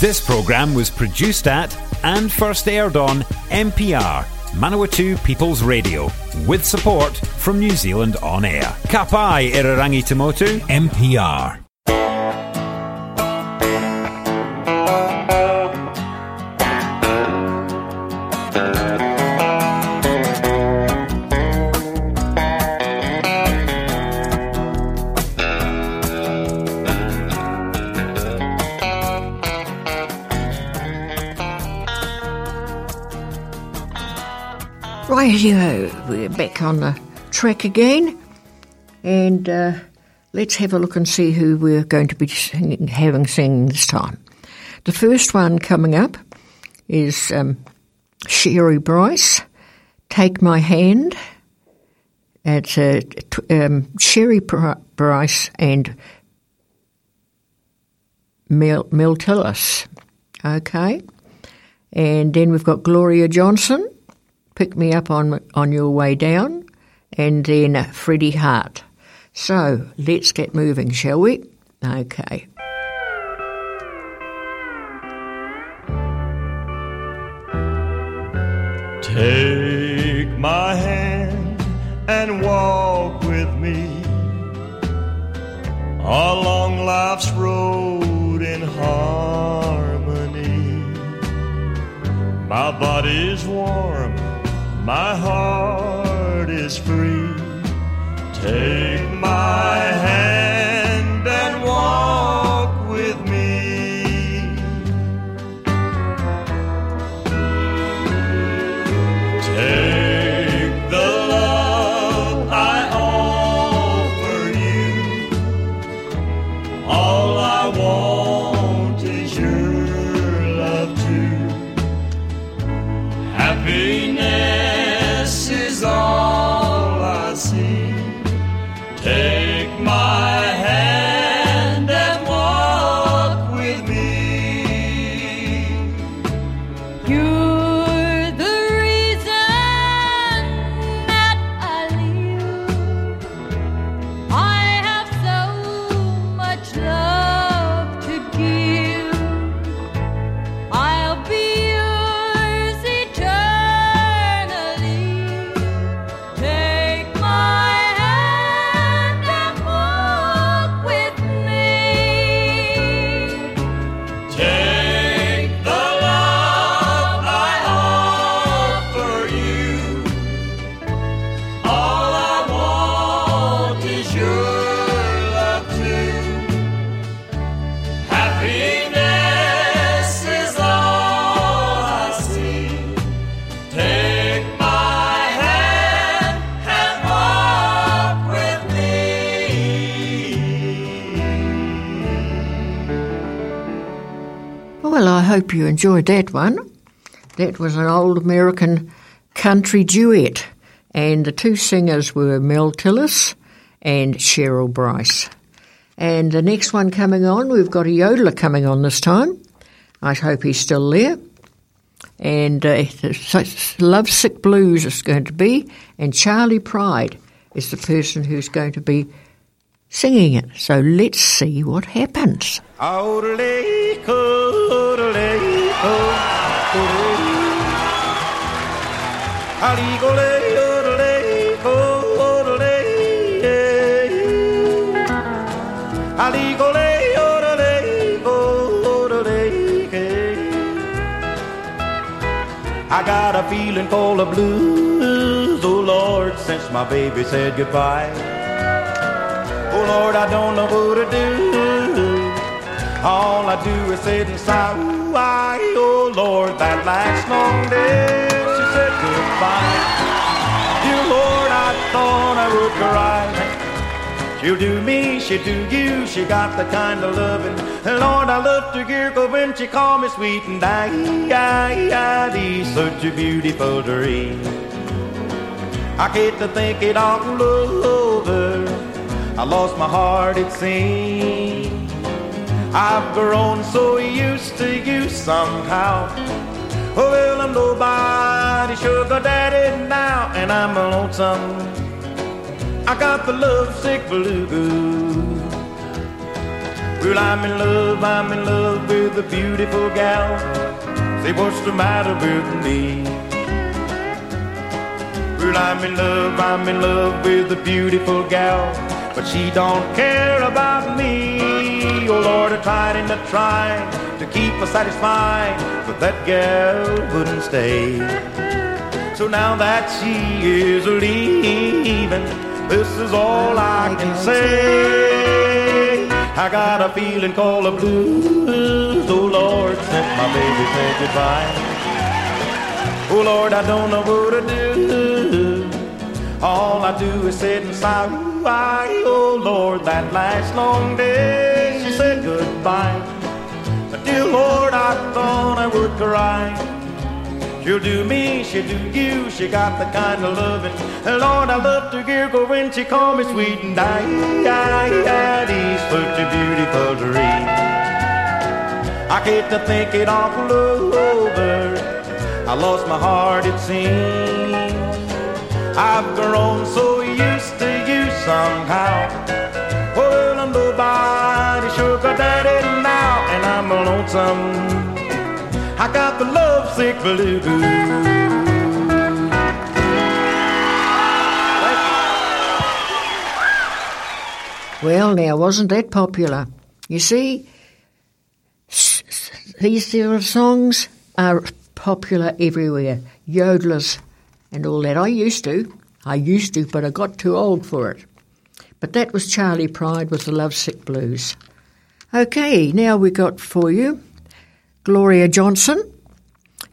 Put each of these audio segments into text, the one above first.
This programme was produced at and first aired on MPR, Manawatu People's Radio, with support from New Zealand On Air. Kapai Irarangi Tamotu, MPR. Radio, we're back on the track again, and uh, let's have a look and see who we're going to be singing, having singing this time. The first one coming up is um, Sherry Bryce, Take My Hand. It's uh, um, Sherry Bryce and Mel, Mel Tillis. Okay. And then we've got Gloria Johnson pick me up on on your way down, and then uh, Freddie Hart. So let's get moving, shall we? Okay. Take my hand and walk with me along life's road in harmony. My body's warm my heart is free. Take my hand enjoyed that one. That was an old American country duet, and the two singers were Mel Tillis and Cheryl Bryce. And the next one coming on, we've got a yodeler coming on this time. I hope he's still there. And uh, Lovesick Blues is going to be, and Charley Pride is the person who's going to be singing it. So let's see what happens. I got a feeling full of blues, oh Lord, since my baby said goodbye. Oh Lord, I don't know what to do. All I do is sit and sigh. Ooh, I, oh Lord, that last long day she said goodbye. Dear Lord, I thought I would cry. She'll do me, she'll do you, she got the kind of loving. And Lord, I love to her when she call me sweet and I, I, I, such a beautiful dream. I get to think it all over. I lost my heart, it seems. I've grown so used to you somehow. Oh, well, I'm nobody sugar daddy now, and I'm lonesome. I got the lovesick blues. Well, I'm in love, I'm in love with a beautiful gal. Say, what's the matter with me? Well, I'm in love, I'm in love with a beautiful gal, but she don't care about me. Oh Lord, I tried and I tried to keep her satisfied, but that gal wouldn't stay. So now that she is leaving, this is all I can say. I got a feeling called the blues. Oh Lord, since my baby said goodbye. Oh Lord, I don't know what to do. All I do is sit and sigh. Oh Lord, that last long day said goodbye. But dear Lord, I thought I would cry. She'll do me, she'll do you, she got the kind of loving. And Lord, I love to her when she call me sweet and I, I I, had such a beautiful dream. I get to think it all over. I lost my heart, it seems. I've grown so used to you somehow. Sugar daddy now, and I'm lonesome. I got the lovesick blues. Well, now, wasn't that popular? You see, these sort of songs are popular everywhere. Yodelers and all that. I used to. I used to, but I got too old for it. But that was Charley Pride with the Lovesick Blues. Okay, now we got for you Gloria Johnson,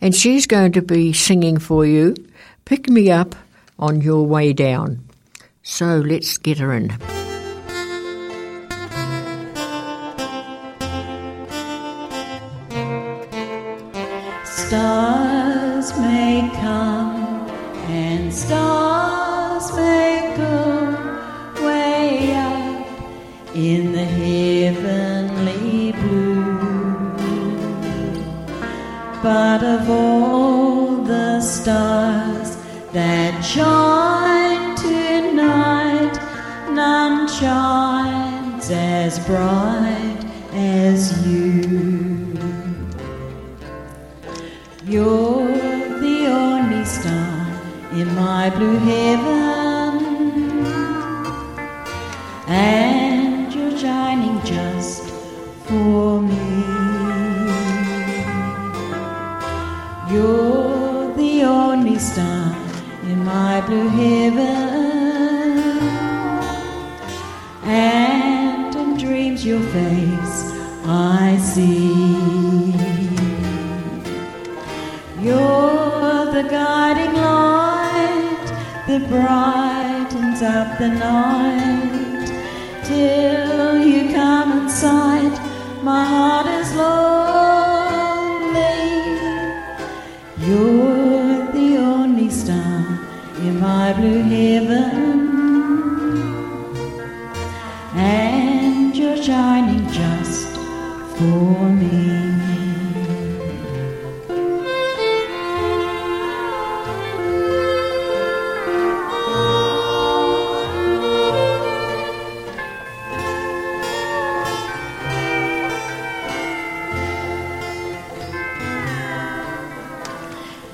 and she's going to be singing for you Pick Me Up on Your Way Down. So let's get her in. Stars may come and stars as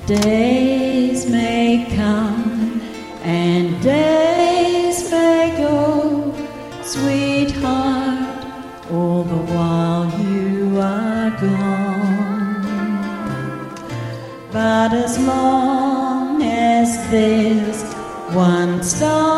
Days may come and days may go, sweetheart, all the while you are gone. But as long as there's one star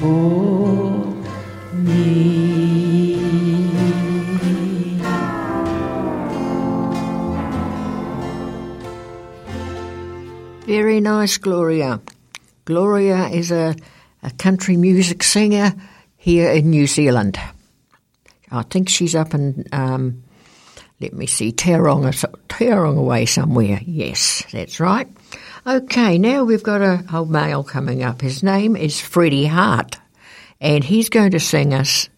for me. Very nice, Gloria. Gloria is a, a country music singer here in New Zealand. I think she's up in, um, let me see, Tauranga, Tauranga way somewhere. Yes, that's right. Okay, now we've got a, a male coming up. His name is Freddie Hart, and he's going to sing us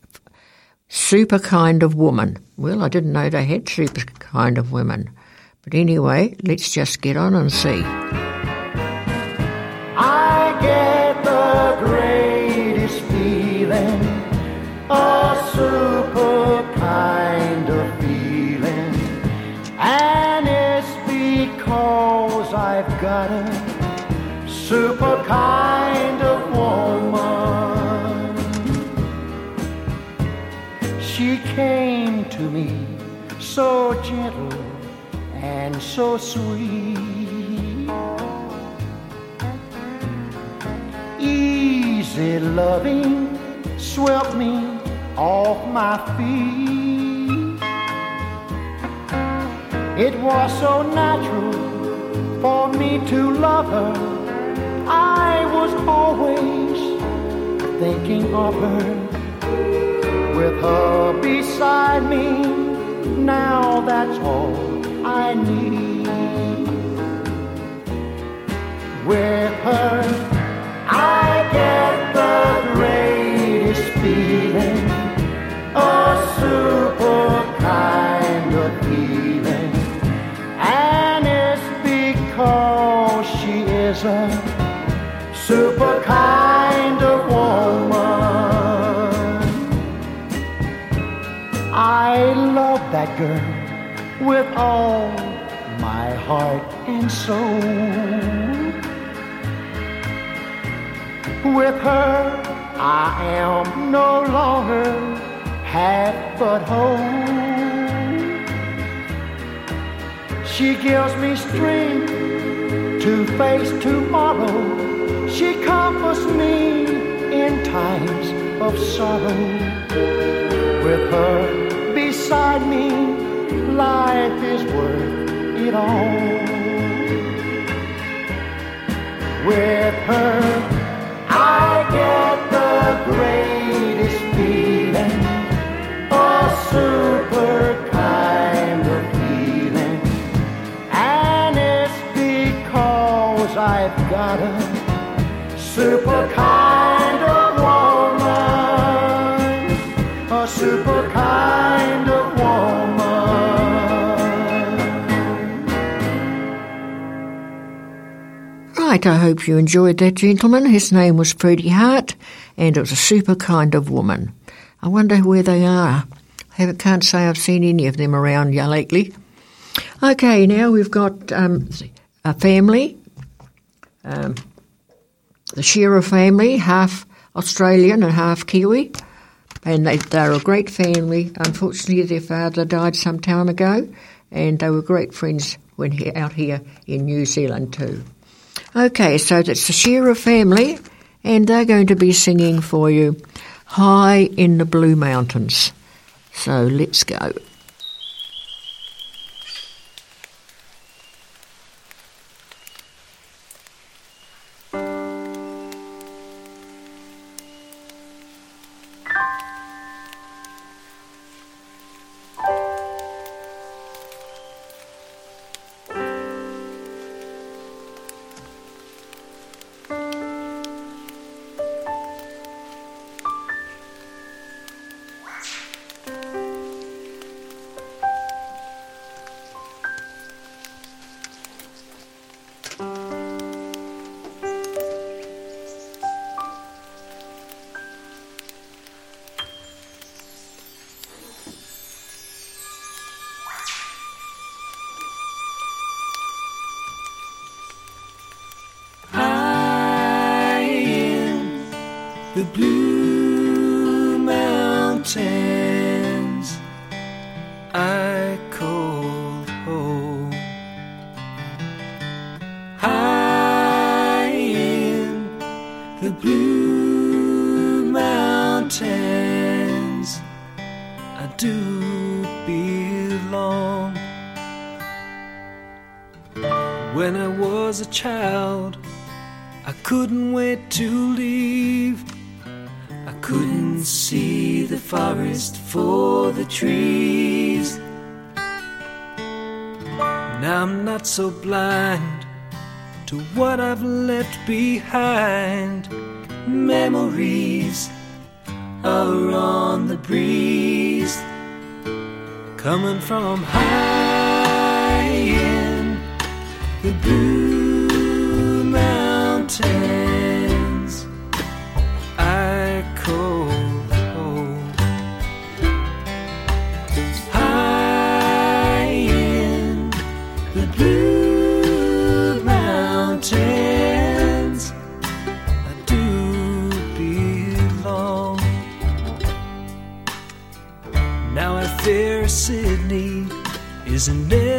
Super Kind of Woman. Well, I didn't know they had super kind of women. But anyway, let's just get on and see. Got a super kind of woman. She came to me so gentle and so sweet. Easy loving swept me off my feet. It was so natural for me to love her. I was always thinking of her. With her beside me, now that's all I need. With her, I girl with all my heart and soul. With her, I am no longer half but whole. She gives me strength to face tomorrow. She comforts me in times of sorrow. With her beside me, life is worth it all. With her, I get the greatest feeling, a super kind of feeling, and it's because I've got a super kind I hope you enjoyed that, gentleman. His name was Freddie Hart, and it was a super kind of woman. I wonder where they are. I can't say I've seen any of them around lately. Okay, now we've got um, a family, um, the Shearer family, half Australian and half Kiwi, and they, they're a great family. Unfortunately, their father died some time ago, and they were great friends when he, out here in New Zealand too. Okay, so that's the Shearer family, and they're going to be singing for you High in the Blue Mountains. So let's go. To leave. I couldn't see the forest for the trees. Now I'm not so blind to what I've left behind. Memories are on the breeze, coming from high in the blue mountains. Isn't nearly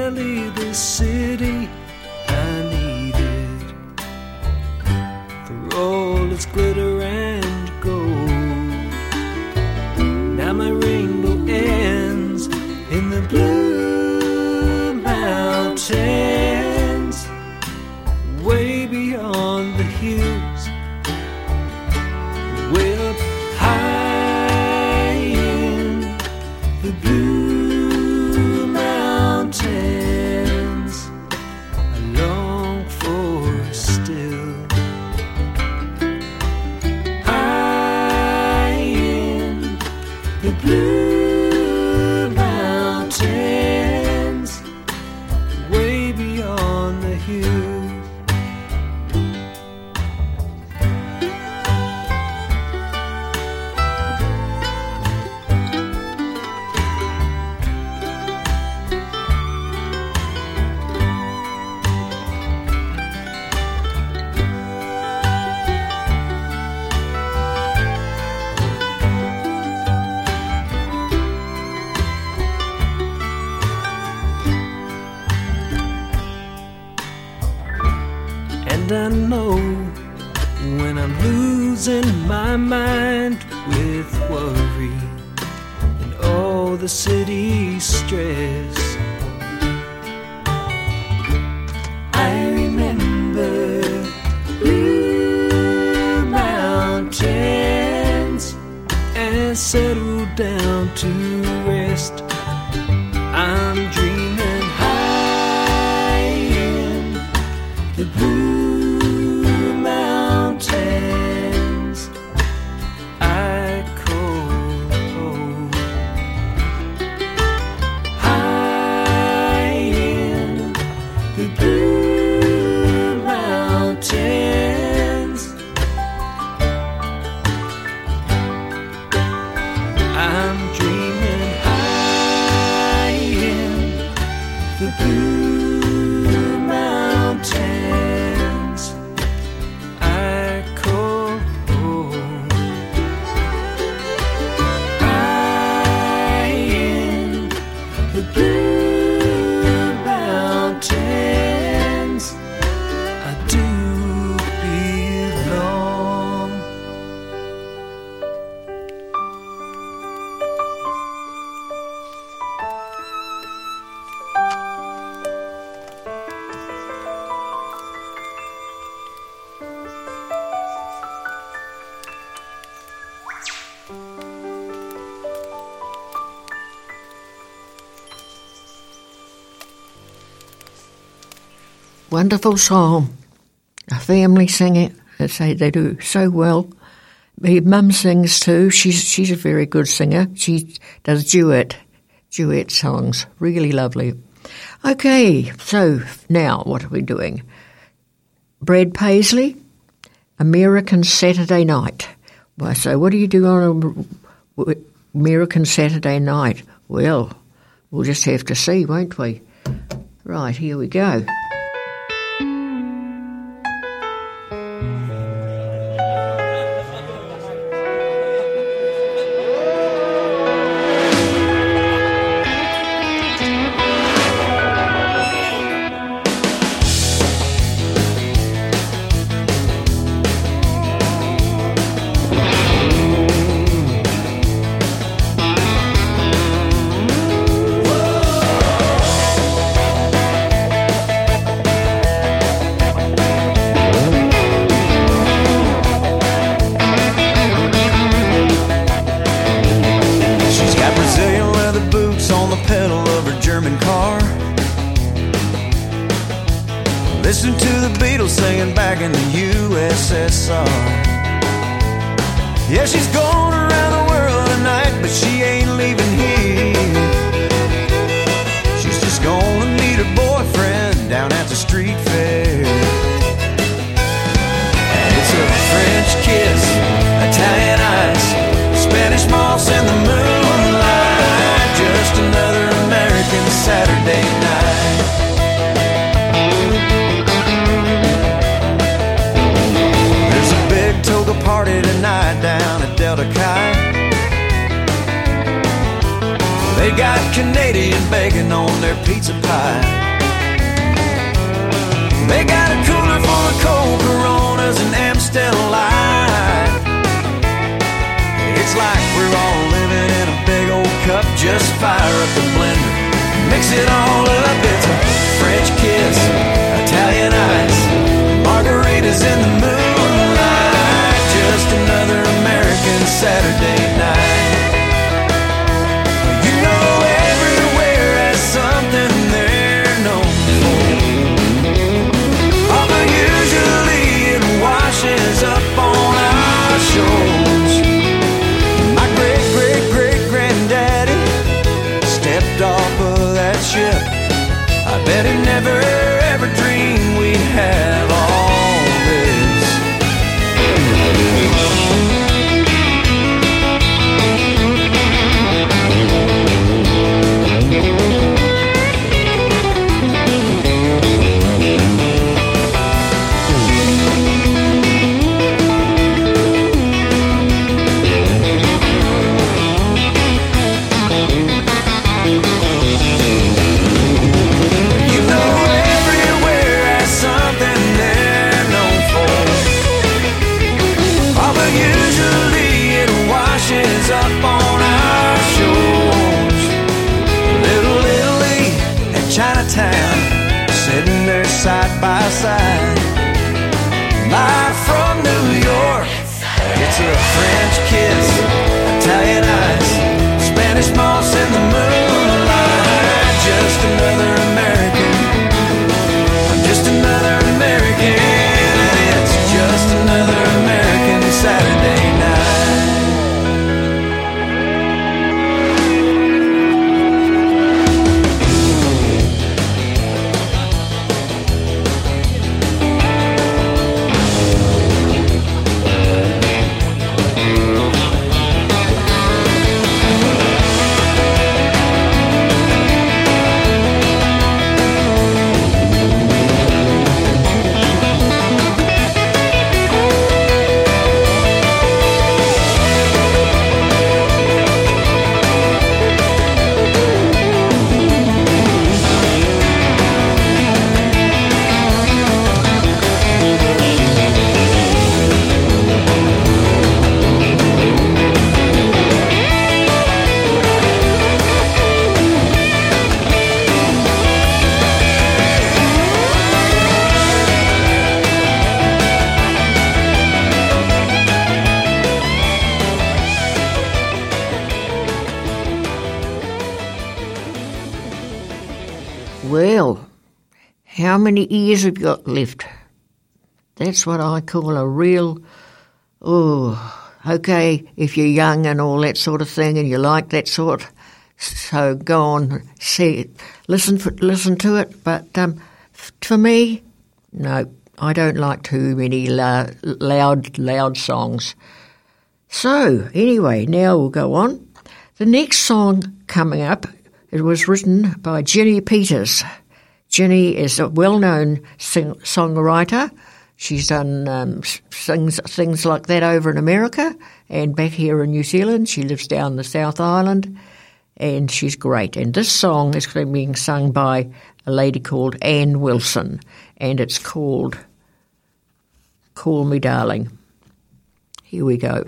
Wonderful song. A family sing it. They say they do so well. My mum sings too. She's she's a very good singer. She does duet duet songs. Really lovely. Okay, so now what are we doing? Brad Paisley, American Saturday Night. Well, so what do you do on American Saturday night? Well, we'll just have to see, won't we? Right, here we go. Yeah, she's going got Canadian bacon on their pizza pie. They got a cooler full of cold Coronas and Amstel Light. It's like we're all living in a big old cup. Just fire up the blender, mix it all up. It's a French kiss, Italian ice, margaritas in the never how many years have you got left? That's what I call a real, oh, okay, if you're young and all that sort of thing and you like that sort, so go on, see it, listen, for, listen to it. But um, for me, no, I don't like too many la- loud, loud songs. So, anyway, now we'll go on. The next song coming up, it was written by Jenny Peters. Jenny is a well-known sing- songwriter. She's done um, things, things like that over in America and back here in New Zealand. She lives down the South Island and she's great. And this song is being sung by a lady called Anne Wilson and it's called Call Me Darling. Here we go.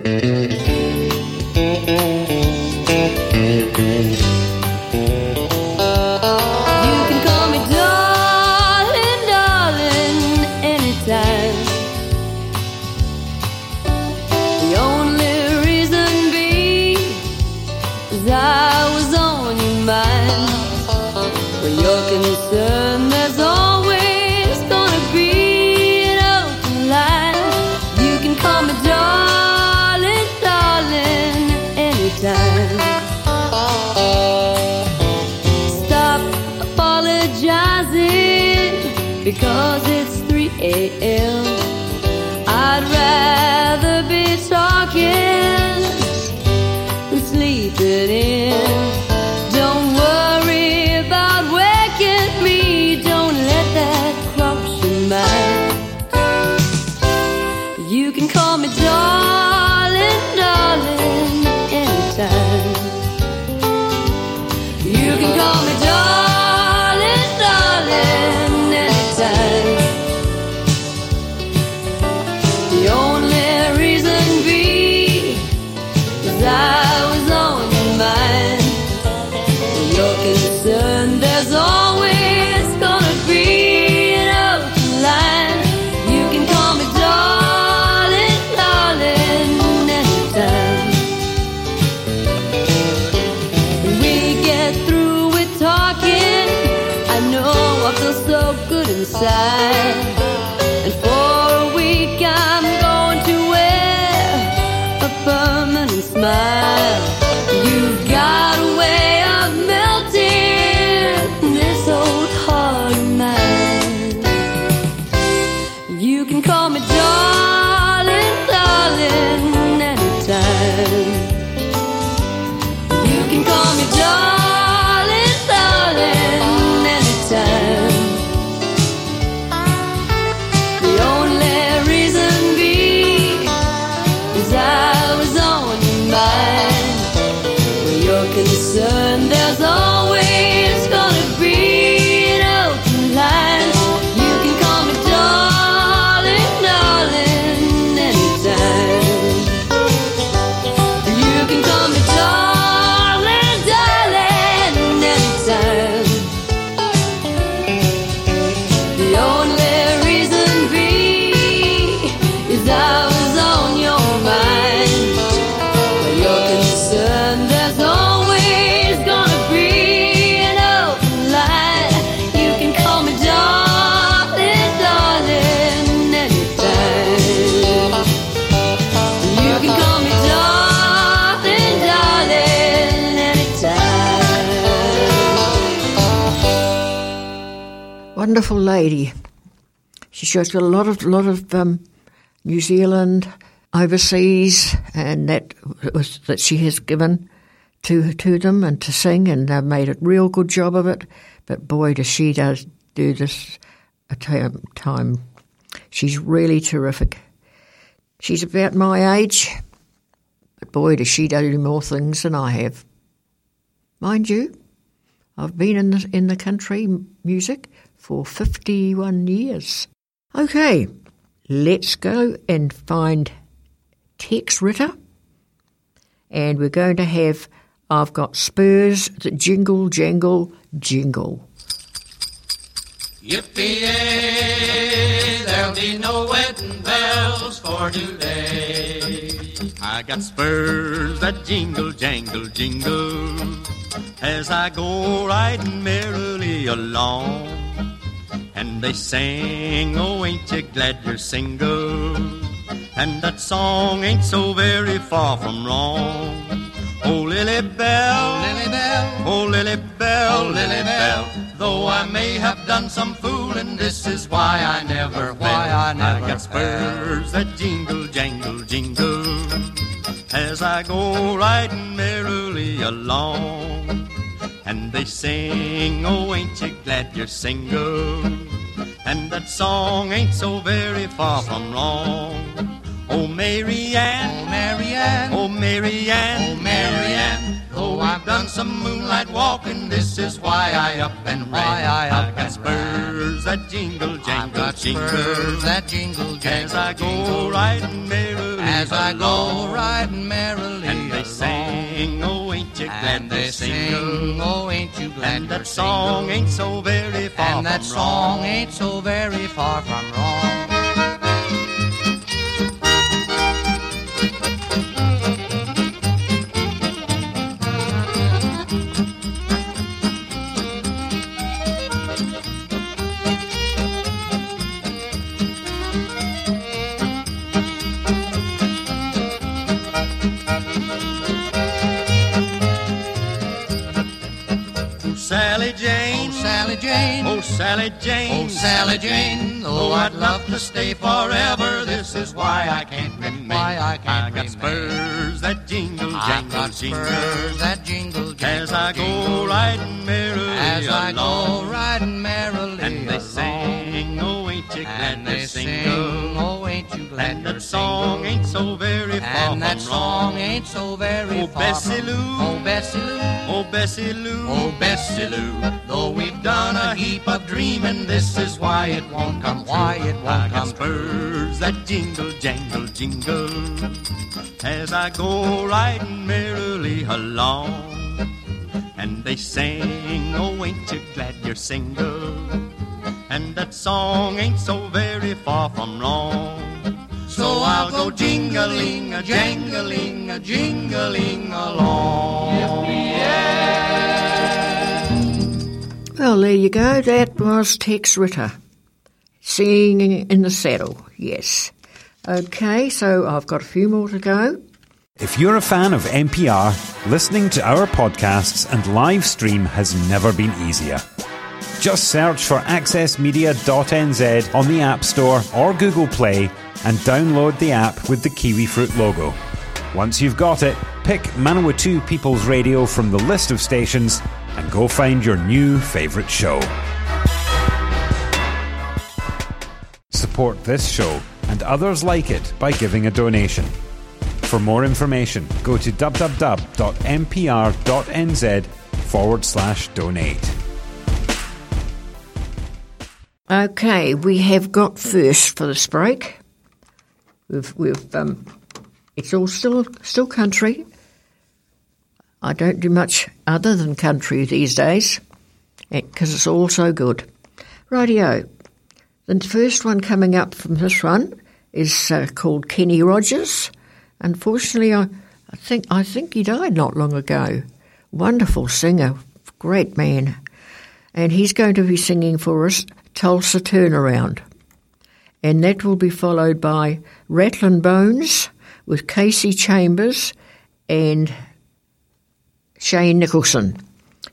I'd rather be talking Wonderful lady. She shows got a lot of lot of um, New Zealand overseas, and that was that she has given to to them and to sing, and they've made a real good job of it. But boy, does she does do this a time. time. She's really terrific. She's about my age, but boy, does she do more things than I have. Mind you, I've been in the, in the country music for 51 years. Okay, let's go and find Tex Ritter. And we're going to have I've got Spurs that jingle, jangle, jingle. Yippee-yay, there'll be no wedding bells for today. I got spurs that jingle, jangle, jingle as I go riding merrily along. And they sing, oh, ain't you glad you're single? And that song ain't so very far from wrong. Oh, Lily Bell, oh, Lily Bell, oh, Lily Bell, oh, Lily Bell. Though I may have done some fooling, this is why I never why I never I got spurs that jingle, jangle, jingle as I go riding merrily along. And they sing, oh, ain't you glad you're single? And that song ain't so very far from wrong. Oh, Mary Ann, oh, Mary Ann, oh, Mary Ann, oh, Mary Ann. Though I've done some moonlight walking, this is why I up and ran. I up I got spurs that jingle, jangle, got jingle. Spurs that jingle, jangle, as I go riding merrily, as I go riding merrily, and they sing, oh, ain't you glad and they sing, oh, ain't you glad and that song ain't so very far and that song ain't so very far from wrong. Sally Jane, Sally Jane, oh Sally Jane, oh Sally Jane. Though I'd love to stay forever, this is why I can't remain. Why I can't I got spurs that jingle, jangle, got jingle, spurs that jingle, jingle, as I go riding merrily as I go riding merrily, and they sing, oh ain't you glad to sing, oh ain't you glad and that oh, song ain't so very and that song ain't so very oh, far Bessie Lou, oh Bessie Lou, oh Bessie Lou, oh Bessie Lou. Though we've done a heap of dreaming, this is why it won't come true. Why it won't I come spurs that jingle, jangle, jingle as I go riding merrily along. And they sing, oh, ain't you glad you're single? And that song ain't so very far from wrong. So I'll go jingling, a jangling, a jingling along. Well, there you go. That was Tex Ritter singing in the saddle. Yes. Okay, so I've got a few more to go. If you're a fan of MPR, listening to our podcasts and live stream has never been easier. Just search for accessmedia.nz on the App Store or Google Play and download the app with the kiwi fruit logo. Once you've got it, pick Manawatu People's Radio from the list of stations and go find your new favourite show. Support this show and others like it by giving a donation. For more information, go to www.mpr.nz forward slash donate. Okay, we have got first for this break. We've, we've, um, it's all still, still country. I don't do much other than country these days because it's all so good. Radio. The first one coming up from this one is uh, called Kenny Rogers. Unfortunately, I, I think I think he died not long ago. Wonderful singer, great man, and he's going to be singing for us Tulsa Turnaround, and that will be followed by Rattlin' Bones with Kasey Chambers and Shane Nicholson.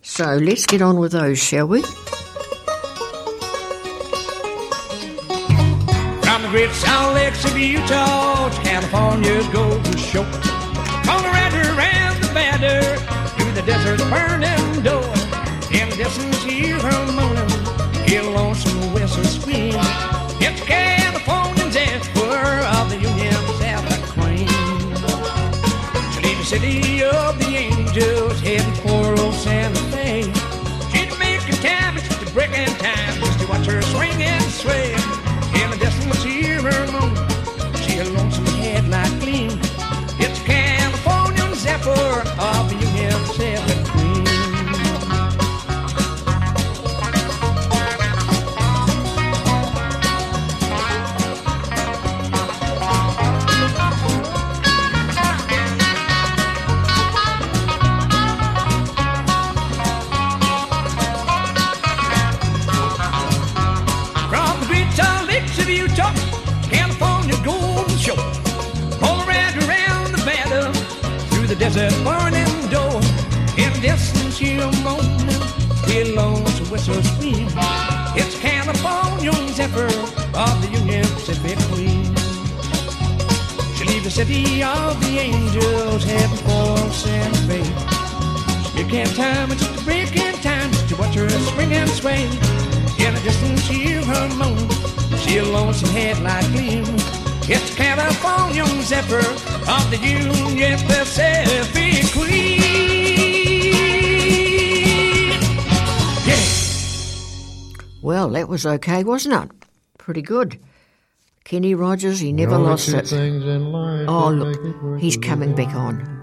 So let's get on with those, shall we? From the great Salt Lakes of Utah to California's golden shore. Colorado around the banner, through the desert's burning door. In the distance, hear her moaning, hear lonesome whistle scream. It's Californians everywhere of the Union South Queen. She leave the city of the angels, heading for old Santa Fe. She's making time, it's a breaking time, just to watch her swing and sway. Through a burning door. In distance, you moaning, hear lonesome whistle scream. It's California zephyr of the Union Pacific Queen. She leave the city of the angels, heading for Santa Fe. You can't time it, just a break in time, to watch her swing and sway. In the distance, hear her moan. See a lonesome headlight gleam. It's California zephyr of the Union Pacific Queen. Yeah. Well, that was okay, wasn't it? Pretty good. Kenny Rogers, he never Only lost it. things in life Oh, look, it he's coming ride. back on.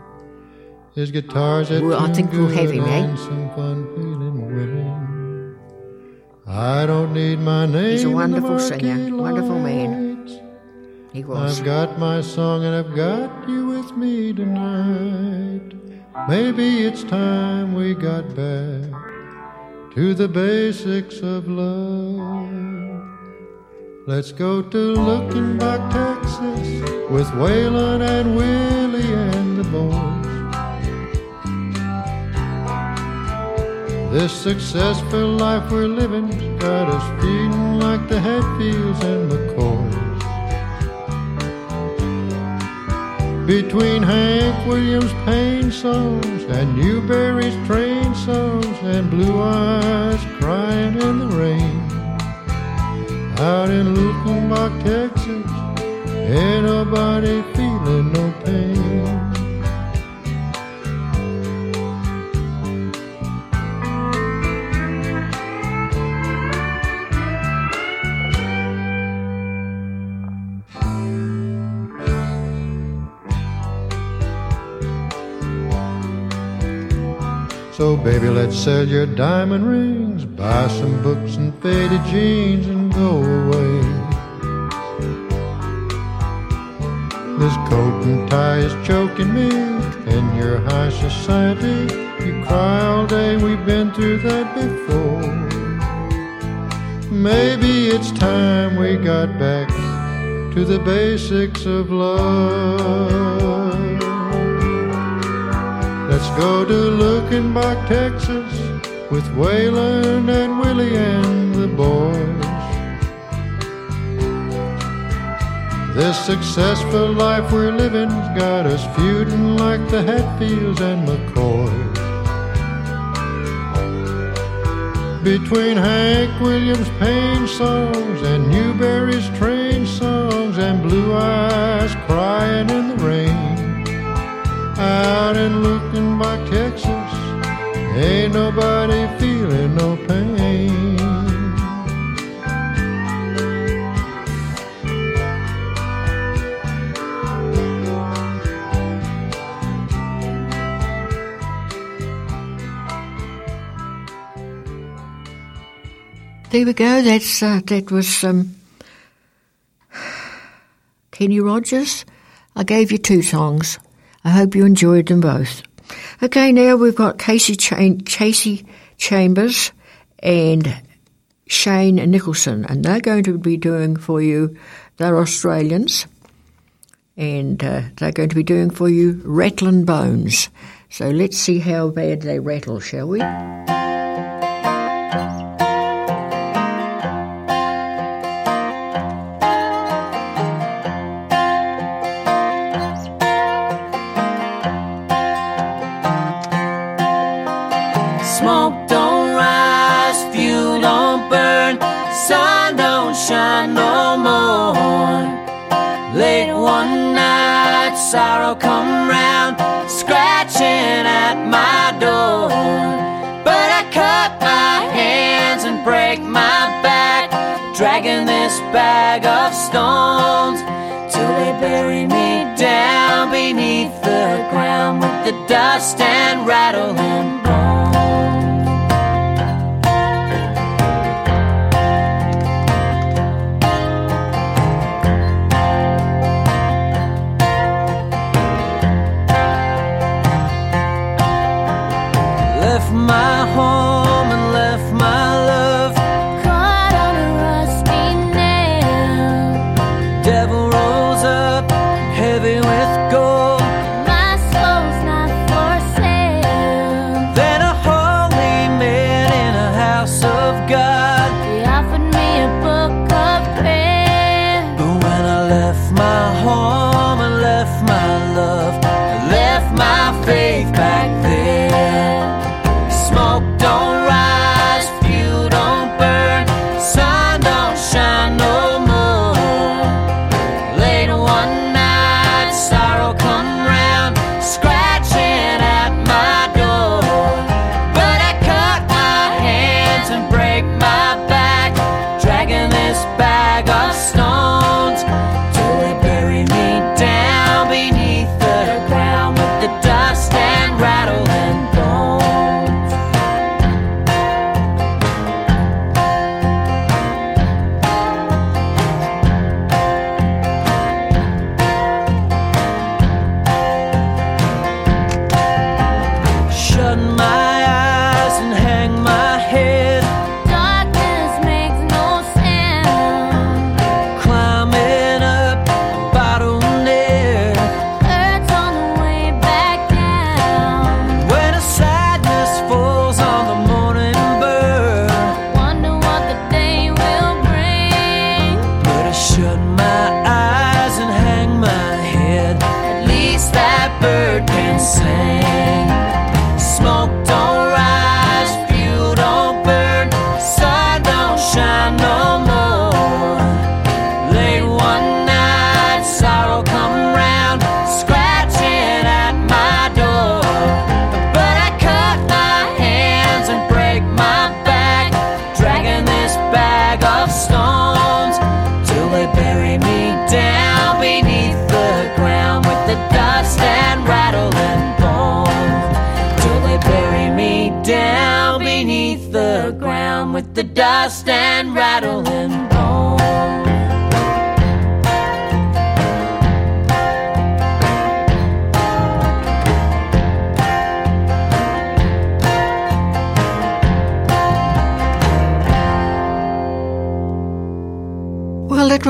His guitars Well, I think we'll have good him, eh? some fun. I don't need my name. He's a wonderful marquee singer, wonderful man. Lights. He was. I've got my song and I've got you with me tonight. Maybe it's time we got back to the basics of love. Let's go to Luckenbach, Texas with Waylon and Willie and the boys. This successful life we're living's got us feeling like the Hatfields and the McCoys. Between Hank Williams' pain songs and Newbury's train songs and Blue Eyes crying in the rain. Out in Luckenbach, Texas, ain't nobody feeling no So, baby, let's sell your diamond rings, buy some books and faded jeans, and go away. This coat and tie is choking me in your high society. You cry all day, we've been through that before. Maybe it's time we got back to the basics of love. Let's go to Luckenbach, Texas, with Waylon and Willie and the boys. This successful life we're living's got us feuding like the Hatfields and McCoys. Between Hank Williams' pain songs and Newbury's train songs and Blue Eyes crying in the rain. Out in Luckenbach, Texas, ain't nobody feeling no pain. There we go. That's uh, that was um, Kenny Rogers. I gave you two songs. I hope you enjoyed them both. Okay, now we've got Kasey, Cha- Kasey Chambers and Shane Nicholson, and they're going to be doing for you. They're Australians, and uh, they're going to be doing for you Rattling Bones. So let's see how bad they rattle, shall we? Sorrow come round, scratching at my door. But I cut my hands and break my back, dragging this bag of stones till they bury me down beneath the ground with the dust and rattling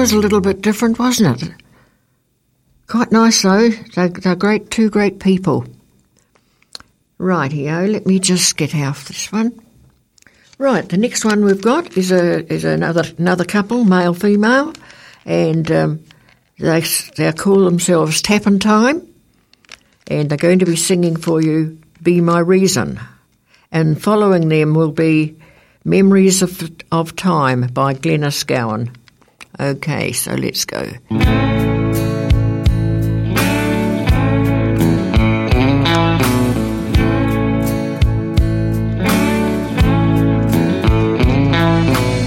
was a little bit different, wasn't it? Quite nice though. They're, they're great, two great people. Right, Rightio, let me just get out this one. Right, the next one we've got is a is another another couple, male female, and um, they they call themselves Tap and Time, and they're going to be singing for you "Be My Reason," and following them will be "Memories of of Time" by Glenys Gowan. Okay, so let's go.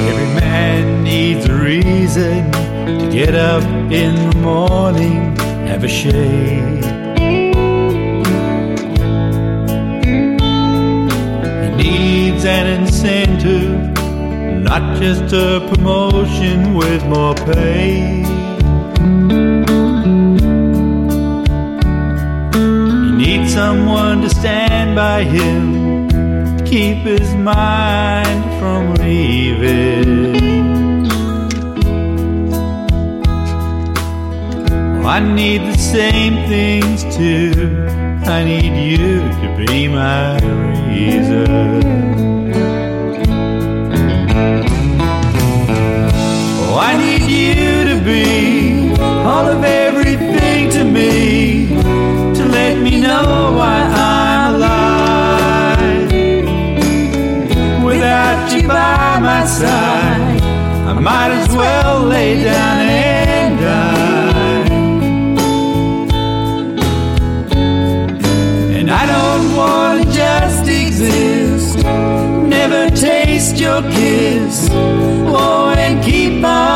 Every man needs a reason to get up in the morning, have a shave. Not just a promotion with more pay. He needs someone to stand by him keep his mind from leaving. Oh, I need the same things too. I need you to be my reason. You to be all of everything to me, to let me know why I'm alive. Without you by my side, I might as well lay down and die. And I don't want to just exist, never taste your kiss, oh, and keep on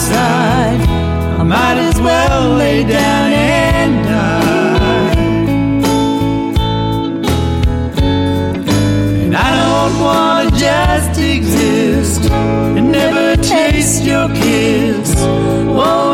by my side, I might as well lay down and die. And I don't want to just exist and never taste your kiss. Oh,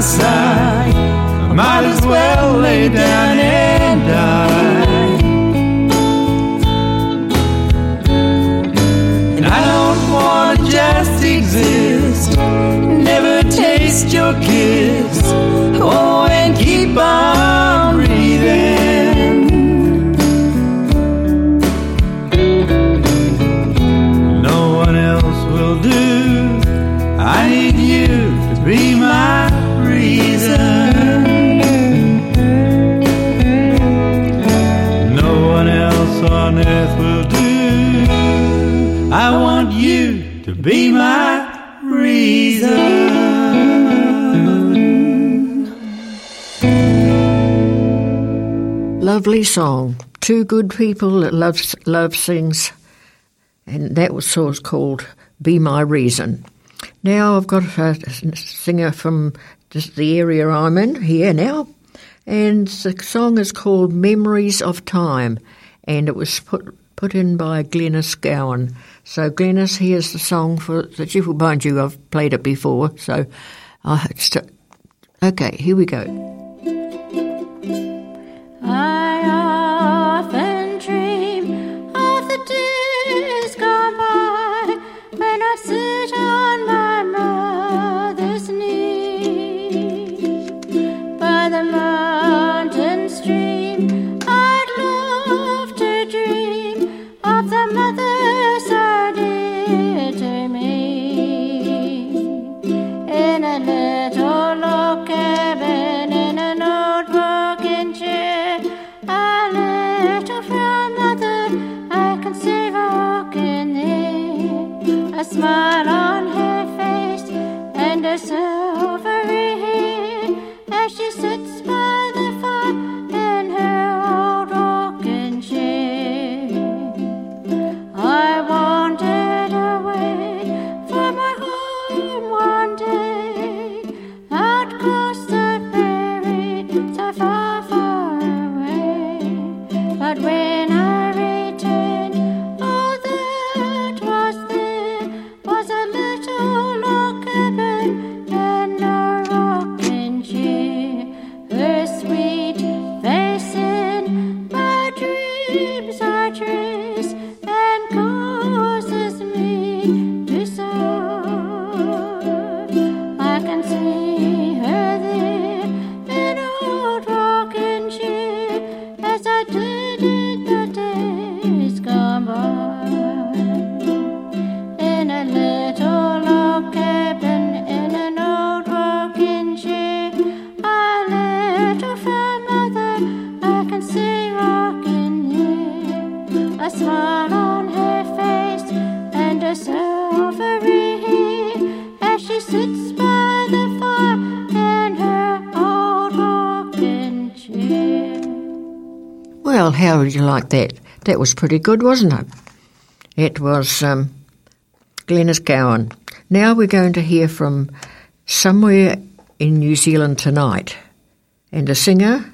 side. I might as well lay down Lovely song. Two good people that love love sings, and that was of called "Be My Reason." Now I've got a singer from just the area I'm in here now, and the song is called "Memories of Time," and it was put put in by Glenys Gowan. So Glenys, here's the song for that you will mind you I've played it before, so uh, I st- okay here we go. Like that? That was pretty good, wasn't it? It was um, Glenys Gowan. Now we're going to hear from somewhere in New Zealand tonight, and the singer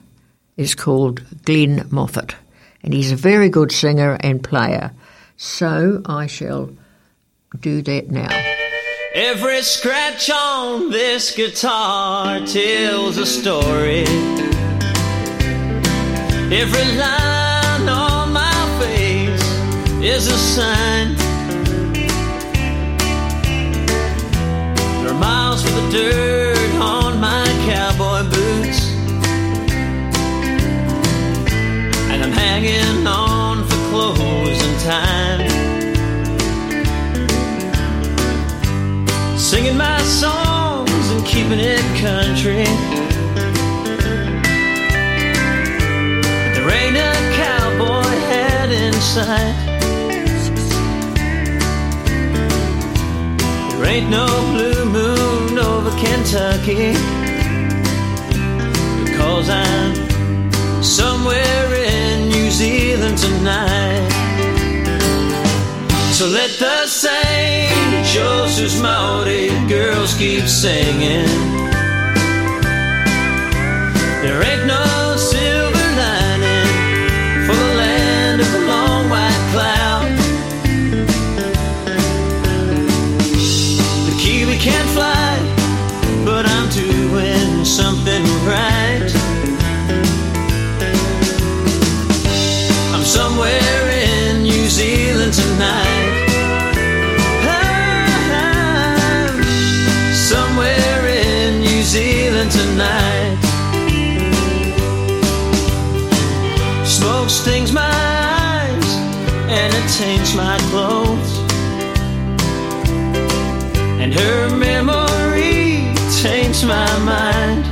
is called Glenn Moffat, and he's a very good singer and player. So I shall do that now. Every scratch on this guitar tells a story. Every line is a sign. There are miles for the dirt on my cowboy boots. And I'm hanging on for clothes and time. Singing my songs and keeping it country. But there ain't a cowboy hat in sight. There ain't no blue moon over Kentucky. Because I'm somewhere in New Zealand tonight. So let the St. Joseph's Mounted girls keep singing. There ain't change my clothes. And her memory changed my mind.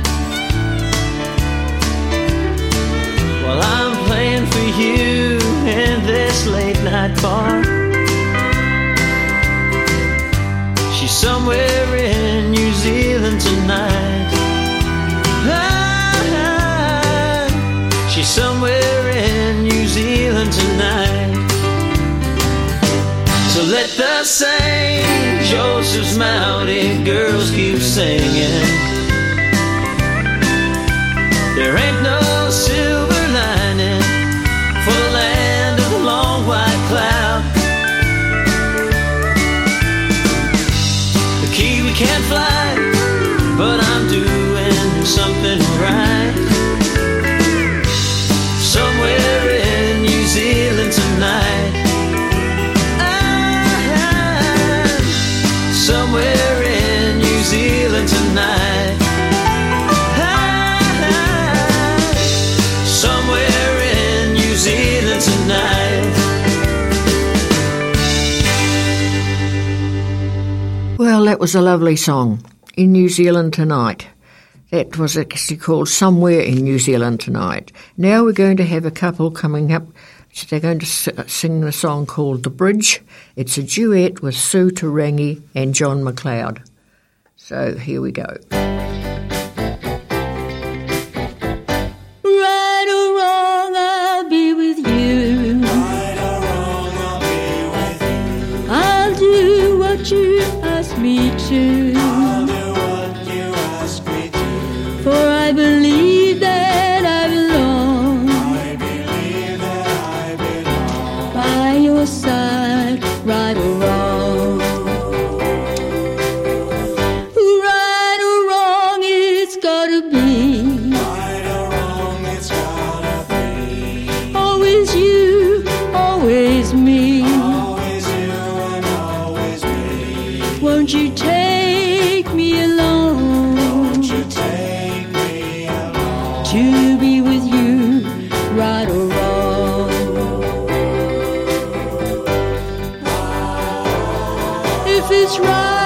While I'm playing for you in this late night bar. Smiling girls keep singing. That was a lovely song. In New Zealand Tonight. That was actually called Somewhere in New Zealand Tonight. Now we're going to have a couple coming up. They're going to uh, sing the song called The Bridge. It's a duet with Sue Terangi and John McLeod. So here we go. shoes. is right.